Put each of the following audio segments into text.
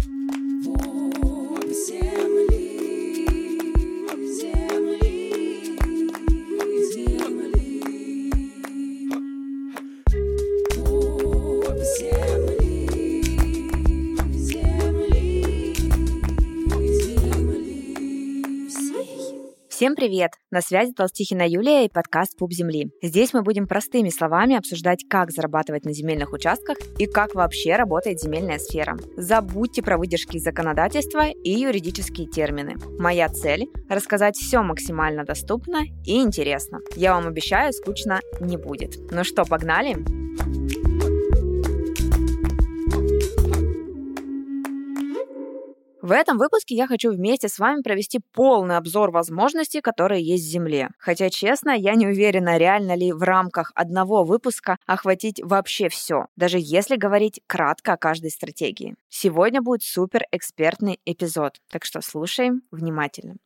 thank you Всем привет! На связи Толстихина Юлия и подкаст «Пуп земли». Здесь мы будем простыми словами обсуждать, как зарабатывать на земельных участках и как вообще работает земельная сфера. Забудьте про выдержки законодательства и юридические термины. Моя цель – рассказать все максимально доступно и интересно. Я вам обещаю, скучно не будет. Ну что, погнали? Погнали! В этом выпуске я хочу вместе с вами провести полный обзор возможностей, которые есть в Земле. Хотя, честно, я не уверена, реально ли в рамках одного выпуска охватить вообще все, даже если говорить кратко о каждой стратегии. Сегодня будет супер экспертный эпизод, так что слушаем внимательно.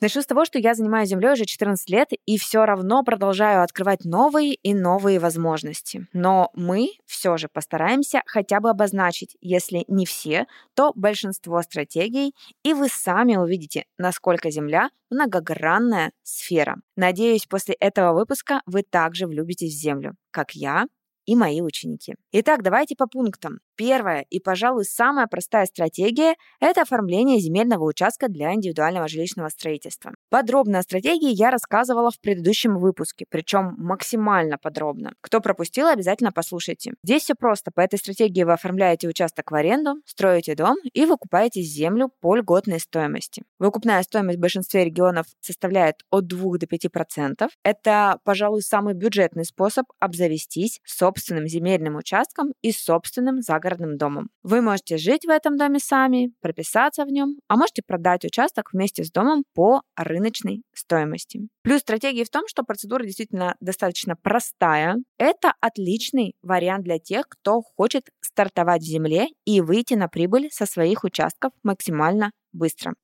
Начну с того, что я занимаюсь землей уже 14 лет и все равно продолжаю открывать новые и новые возможности. Но мы все же постараемся хотя бы обозначить, если не все, то большинство стратегий, и вы сами увидите, насколько земля многогранная сфера. Надеюсь, после этого выпуска вы также влюбитесь в землю, как я и мои ученики. Итак, давайте по пунктам. Первая и, пожалуй, самая простая стратегия – это оформление земельного участка для индивидуального жилищного строительства. Подробно о стратегии я рассказывала в предыдущем выпуске, причем максимально подробно. Кто пропустил, обязательно послушайте. Здесь все просто. По этой стратегии вы оформляете участок в аренду, строите дом и выкупаете землю по льготной стоимости. Выкупная стоимость в большинстве регионов составляет от 2 до 5%. Это, пожалуй, самый бюджетный способ обзавестись собственным земельным участком и собственным загородным домом. Вы можете жить в этом доме сами, прописаться в нем, а можете продать участок вместе с домом по рыночной стоимости. Плюс стратегия в том, что процедура действительно достаточно простая. Это отличный вариант для тех, кто хочет стартовать в земле и выйти на прибыль со своих участков максимально быстро.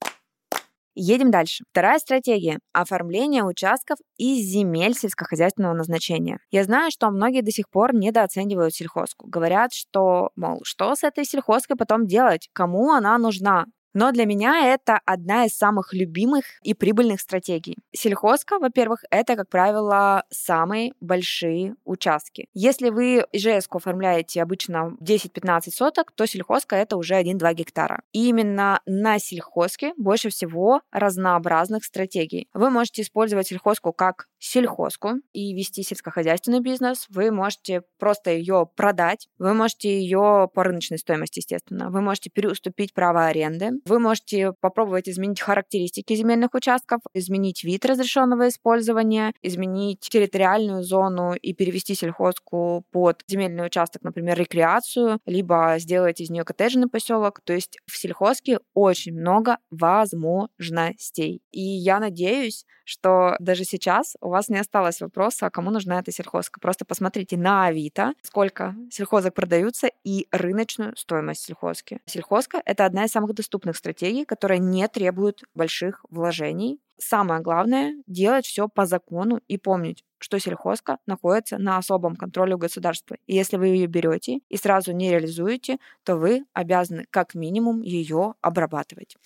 Едем дальше. Вторая стратегия – оформление участков из земель сельскохозяйственного назначения. Я знаю, что многие до сих пор недооценивают сельхозку. Говорят, что, мол, что с этой сельхозкой потом делать, кому она нужна. Но для меня это одна из самых любимых и прибыльных стратегий. Сельхозка, во-первых, это, как правило, самые большие участки. Если вы ИЖС оформляете обычно 10-15 соток, то сельхозка это уже 1-2 гектара. И именно на сельхозке больше всего разнообразных стратегий. Вы можете использовать сельхозку как сельхозку и вести сельскохозяйственный бизнес. Вы можете просто ее продать. Вы можете ее по рыночной стоимости, естественно. Вы можете переуступить право аренды. Вы можете попробовать изменить характеристики земельных участков, изменить вид разрешенного использования, изменить территориальную зону и перевести сельхозку под земельный участок, например, рекреацию, либо сделать из нее коттеджный поселок. То есть в сельхозке очень много возможностей. И я надеюсь, что даже сейчас у вас не осталось вопроса, кому нужна эта сельхозка. Просто посмотрите на Авито, сколько сельхозок продаются и рыночную стоимость сельхозки. Сельхозка — это одна из самых доступных стратегий, которые не требуют больших вложений. Самое главное — делать все по закону и помнить, что сельхозка находится на особом контроле у государства. И если вы ее берете и сразу не реализуете, то вы обязаны как минимум ее обрабатывать.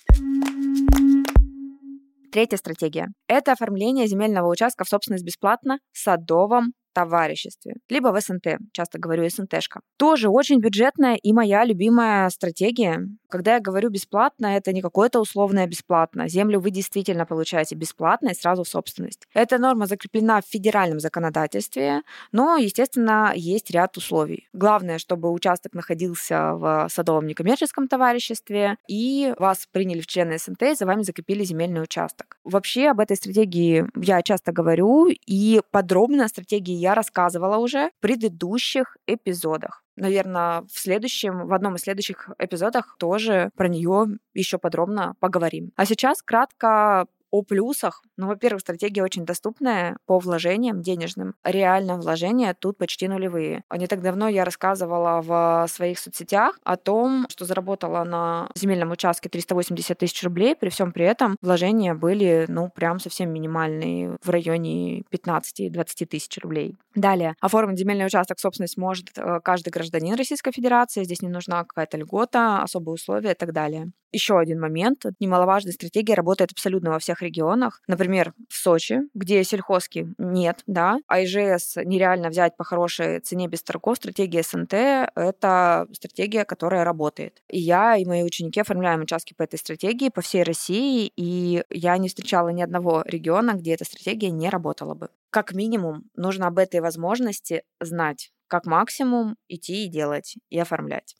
Третья стратегия – это оформление земельного участка в собственность бесплатно в садовом товариществе, либо в СНТ, часто говорю СНТшка. Тоже очень бюджетная и моя любимая стратегия. Когда я говорю бесплатно, это не какое-то условное бесплатно. Землю вы действительно получаете бесплатно и сразу в собственность. Эта норма закреплена в федеральном законодательстве, но, естественно, есть ряд условий. Главное, чтобы участок находился в садовом некоммерческом товариществе, и вас приняли в члены СНТ, и за вами закрепили земельный участок. Вообще об этой стратегии я часто говорю, и подробно стратегии я рассказывала уже в предыдущих эпизодах. Наверное, в следующем, в одном из следующих эпизодах тоже про нее еще подробно поговорим. А сейчас кратко о плюсах, ну, во-первых, стратегия очень доступная по вложениям денежным. Реально вложения тут почти нулевые. Не так давно я рассказывала в своих соцсетях о том, что заработала на земельном участке 380 тысяч рублей, при всем при этом вложения были, ну, прям совсем минимальные, в районе 15-20 тысяч рублей. Далее, оформить земельный участок собственность может э, каждый гражданин Российской Федерации, здесь не нужна какая-то льгота, особые условия и так далее. Еще один момент. Немаловажная стратегия работает абсолютно во всех регионах. Например, в Сочи, где сельхозки нет, да, а ИЖС нереально взять по хорошей цене без торгов. Стратегия СНТ — это стратегия, которая работает. И я, и мои ученики оформляем участки по этой стратегии по всей России, и я не встречала ни одного региона, где эта стратегия не работала бы. Как минимум, нужно об этой возможности знать. Как максимум идти и делать, и оформлять.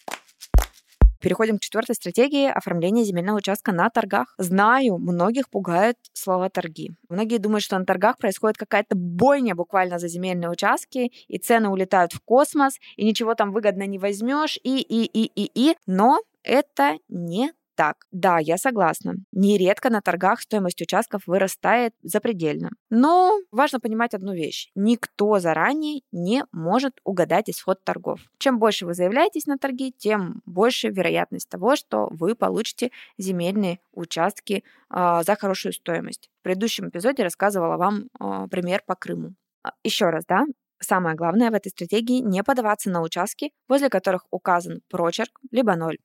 Переходим к четвертой стратегии оформления земельного участка на торгах. Знаю, многих пугают слова торги. Многие думают, что на торгах происходит какая-то бойня буквально за земельные участки, и цены улетают в космос, и ничего там выгодно не возьмешь, и, и, и, и, и. Но это не так, да, я согласна. Нередко на торгах стоимость участков вырастает запредельно. Но важно понимать одну вещь. Никто заранее не может угадать исход торгов. Чем больше вы заявляетесь на торги, тем больше вероятность того, что вы получите земельные участки э, за хорошую стоимость. В предыдущем эпизоде рассказывала вам э, пример по Крыму. А, Еще раз, да, Самое главное в этой стратегии не подаваться на участки, возле которых указан прочерк, либо ноль.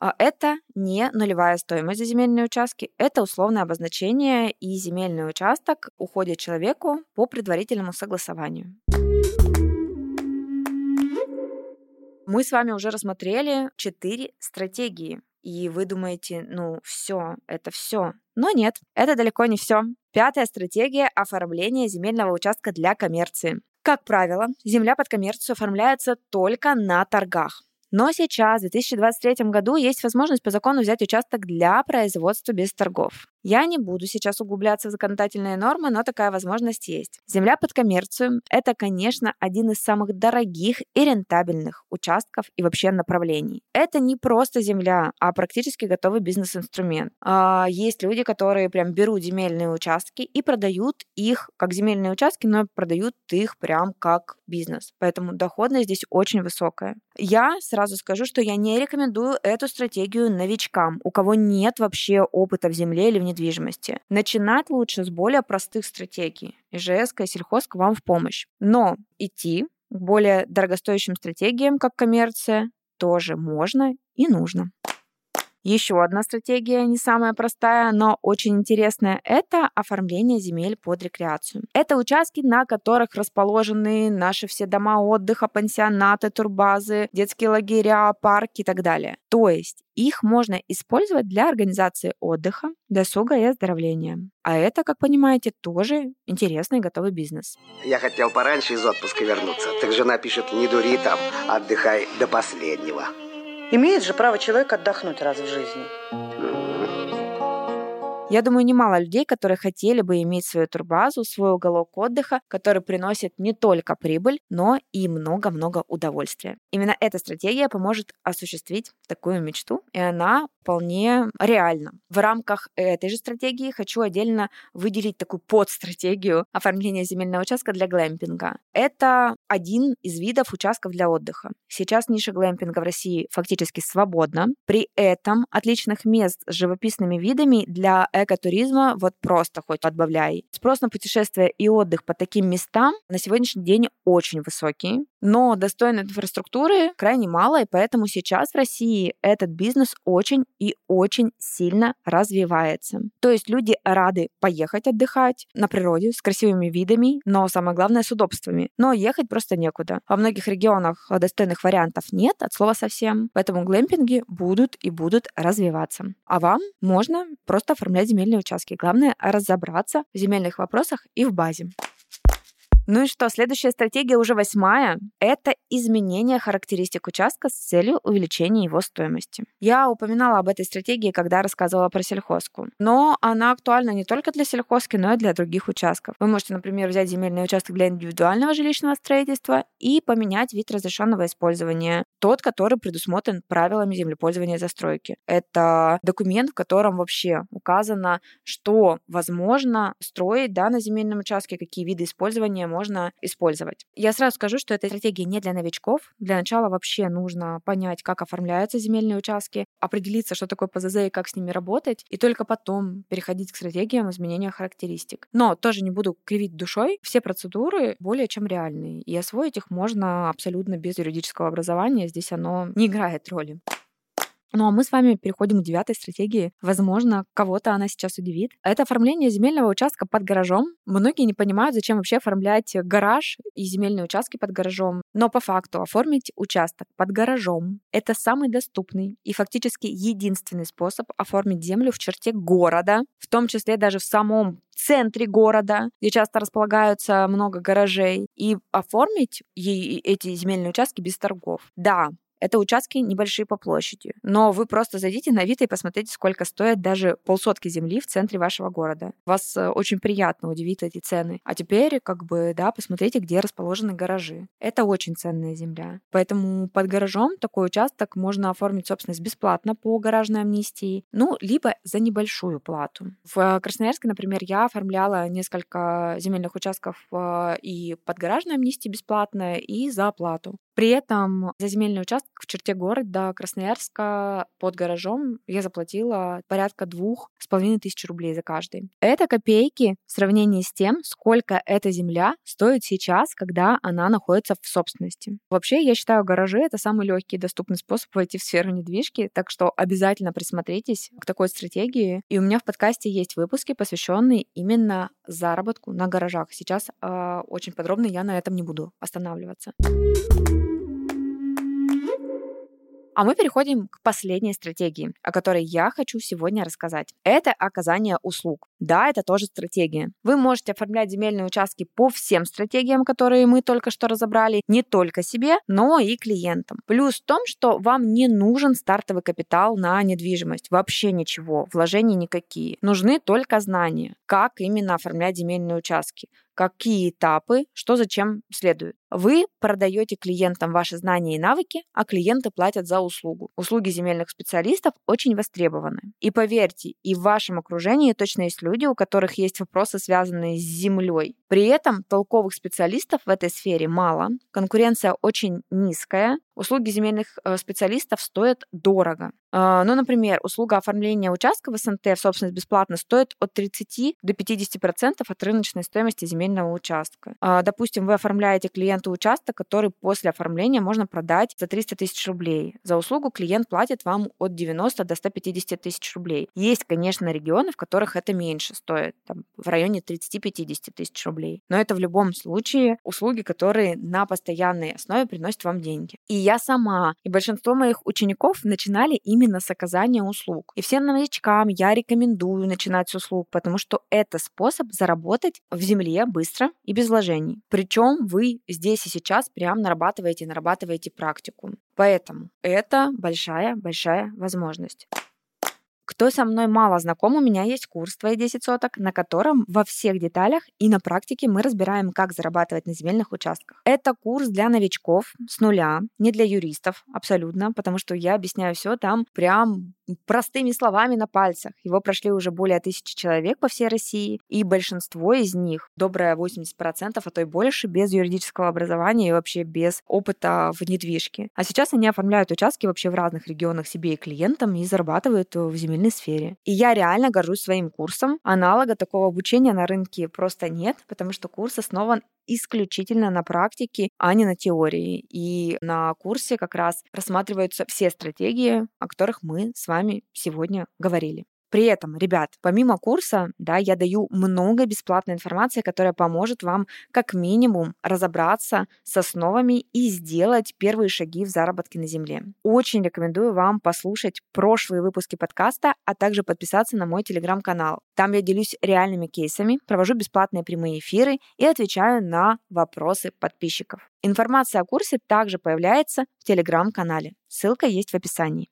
А, это не нулевая стоимость за земельные участки, это условное обозначение, и земельный участок уходит человеку по предварительному согласованию. Мы с вами уже рассмотрели четыре стратегии, и вы думаете, ну все, это все. Но нет, это далеко не все. Пятая стратегия – оформление земельного участка для коммерции. Как правило, земля под коммерцию оформляется только на торгах. Но сейчас, в 2023 году, есть возможность по закону взять участок для производства без торгов. Я не буду сейчас углубляться в законодательные нормы, но такая возможность есть. Земля под коммерцию – это, конечно, один из самых дорогих и рентабельных участков и вообще направлений. Это не просто земля, а практически готовый бизнес-инструмент. А, есть люди, которые прям берут земельные участки и продают их как земельные участки, но продают их прям как бизнес. Поэтому доходность здесь очень высокая. Я сразу скажу, что я не рекомендую эту стратегию новичкам, у кого нет вообще опыта в земле или в недвижимости. Начинать лучше с более простых стратегий. ИЖС и сельхозка вам в помощь. Но идти к более дорогостоящим стратегиям, как коммерция, тоже можно и нужно. Еще одна стратегия, не самая простая, но очень интересная, это оформление земель под рекреацию. Это участки, на которых расположены наши все дома отдыха, пансионаты, турбазы, детские лагеря, парки и так далее. То есть их можно использовать для организации отдыха, досуга и оздоровления. А это, как понимаете, тоже интересный готовый бизнес. Я хотел пораньше из отпуска вернуться. Так жена пишет, не дури там, отдыхай до последнего. Имеет же право человек отдохнуть раз в жизни. Я думаю, немало людей, которые хотели бы иметь свою турбазу, свой уголок отдыха, который приносит не только прибыль, но и много-много удовольствия. Именно эта стратегия поможет осуществить такую мечту, и она вполне реальна. В рамках этой же стратегии хочу отдельно выделить такую подстратегию оформления земельного участка для глэмпинга. Это один из видов участков для отдыха. Сейчас ниша глэмпинга в России фактически свободна. При этом отличных мест с живописными видами для экотуризма вот просто хоть отбавляй. Спрос на путешествия и отдых по таким местам на сегодняшний день очень высокий, но достойной инфраструктуры крайне мало, и поэтому сейчас в России этот бизнес очень и очень сильно развивается. То есть люди рады поехать отдыхать на природе с красивыми видами, но самое главное с удобствами. Но ехать просто некуда. Во многих регионах достойных вариантов нет от слова совсем, поэтому глэмпинги будут и будут развиваться. А вам можно просто оформлять земельные участки. Главное разобраться в земельных вопросах и в базе. Ну и что, следующая стратегия уже восьмая. Это изменение характеристик участка с целью увеличения его стоимости. Я упоминала об этой стратегии, когда рассказывала про сельхозку. Но она актуальна не только для сельхозки, но и для других участков. Вы можете, например, взять земельный участок для индивидуального жилищного строительства и поменять вид разрешенного использования. Тот, который предусмотрен правилами землепользования и застройки. Это документ, в котором вообще указано, что возможно строить да, на земельном участке, какие виды использования использовать. Я сразу скажу, что эта стратегия не для новичков. Для начала вообще нужно понять, как оформляются земельные участки, определиться, что такое ПЗЗ и как с ними работать, и только потом переходить к стратегиям изменения характеристик. Но тоже не буду кривить душой. Все процедуры более чем реальные, и освоить их можно абсолютно без юридического образования. Здесь оно не играет роли. Ну а мы с вами переходим к девятой стратегии. Возможно, кого-то она сейчас удивит. Это оформление земельного участка под гаражом. Многие не понимают, зачем вообще оформлять гараж и земельные участки под гаражом. Но по факту оформить участок под гаражом — это самый доступный и фактически единственный способ оформить землю в черте города, в том числе даже в самом центре города, где часто располагаются много гаражей, и оформить эти земельные участки без торгов. Да, это участки небольшие по площади. Но вы просто зайдите на Авито и посмотрите, сколько стоит даже полсотки земли в центре вашего города. Вас э, очень приятно удивит эти цены. А теперь, как бы, да, посмотрите, где расположены гаражи. Это очень ценная земля. Поэтому под гаражом такой участок можно оформить собственность бесплатно по гаражной амнистии, ну, либо за небольшую плату. В Красноярске, например, я оформляла несколько земельных участков э, и под гаражной амнистии бесплатно, и за оплату. При этом за земельный участок в черте города Красноярска под гаражом я заплатила порядка двух с половиной тысяч рублей за каждый. Это копейки в сравнении с тем, сколько эта земля стоит сейчас, когда она находится в собственности. Вообще, я считаю, гаражи — это самый легкий и доступный способ войти в сферу недвижки, так что обязательно присмотритесь к такой стратегии. И у меня в подкасте есть выпуски, посвященные именно заработку на гаражах. Сейчас э, очень подробно я на этом не буду останавливаться. А мы переходим к последней стратегии, о которой я хочу сегодня рассказать. Это оказание услуг. Да, это тоже стратегия. Вы можете оформлять земельные участки по всем стратегиям, которые мы только что разобрали, не только себе, но и клиентам. Плюс в том, что вам не нужен стартовый капитал на недвижимость. Вообще ничего, вложений никакие. Нужны только знания, как именно оформлять земельные участки, какие этапы, что зачем следует. Вы продаете клиентам ваши знания и навыки, а клиенты платят за услугу. Услуги земельных специалистов очень востребованы. И поверьте, и в вашем окружении точно есть люди, у которых есть вопросы, связанные с землей. При этом толковых специалистов в этой сфере мало, конкуренция очень низкая, услуги земельных э, специалистов стоят дорого. А, ну, например, услуга оформления участка в СНТ в собственность бесплатно стоит от 30 до 50% от рыночной стоимости земельного участка. А, допустим, вы оформляете клиенту участок, который после оформления можно продать за 300 тысяч рублей. За услугу клиент платит вам от 90 до 150 тысяч рублей. Есть, конечно, регионы, в которых это меньше стоит, там, в районе 30-50 тысяч рублей. Но это в любом случае услуги, которые на постоянной основе приносят вам деньги. И я сама, и большинство моих учеников начинали именно с оказания услуг. И всем новичкам я рекомендую начинать с услуг, потому что это способ заработать в земле быстро и без вложений. Причем вы здесь и сейчас прям нарабатываете нарабатываете практику. Поэтому это большая-большая возможность. Кто со мной мало знаком, у меня есть курс «Твои 10 соток», на котором во всех деталях и на практике мы разбираем, как зарабатывать на земельных участках. Это курс для новичков с нуля, не для юристов абсолютно, потому что я объясняю все там прям простыми словами на пальцах. Его прошли уже более тысячи человек по всей России, и большинство из них, доброе 80%, а то и больше, без юридического образования и вообще без опыта в недвижке. А сейчас они оформляют участки вообще в разных регионах себе и клиентам и зарабатывают в земельной сфере. И я реально горжусь своим курсом. Аналога такого обучения на рынке просто нет, потому что курс основан исключительно на практике, а не на теории. И на курсе как раз рассматриваются все стратегии, о которых мы с вами сегодня говорили. При этом, ребят, помимо курса, да, я даю много бесплатной информации, которая поможет вам как минимум разобраться с основами и сделать первые шаги в заработке на земле. Очень рекомендую вам послушать прошлые выпуски подкаста, а также подписаться на мой телеграм-канал. Там я делюсь реальными кейсами, провожу бесплатные прямые эфиры и отвечаю на вопросы подписчиков. Информация о курсе также появляется в телеграм-канале. Ссылка есть в описании.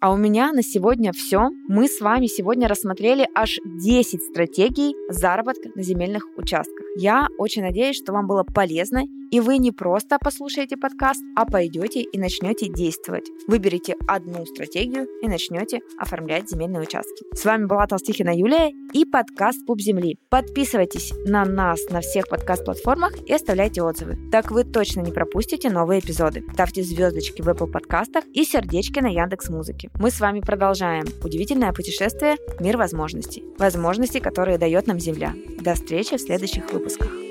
А у меня на сегодня все. Мы с вами сегодня рассмотрели аж 10 стратегий заработка на земельных участках. Я очень надеюсь, что вам было полезно и вы не просто послушаете подкаст, а пойдете и начнете действовать. Выберите одну стратегию и начнете оформлять земельные участки. С вами была Толстихина Юлия и подкаст Пуп Земли. Подписывайтесь на нас на всех подкаст-платформах и оставляйте отзывы. Так вы точно не пропустите новые эпизоды. Ставьте звездочки в Apple подкастах и сердечки на Яндекс Музыке. Мы с вами продолжаем удивительное путешествие «Мир возможностей». Возможности, которые дает нам Земля. До встречи в следующих выпусках.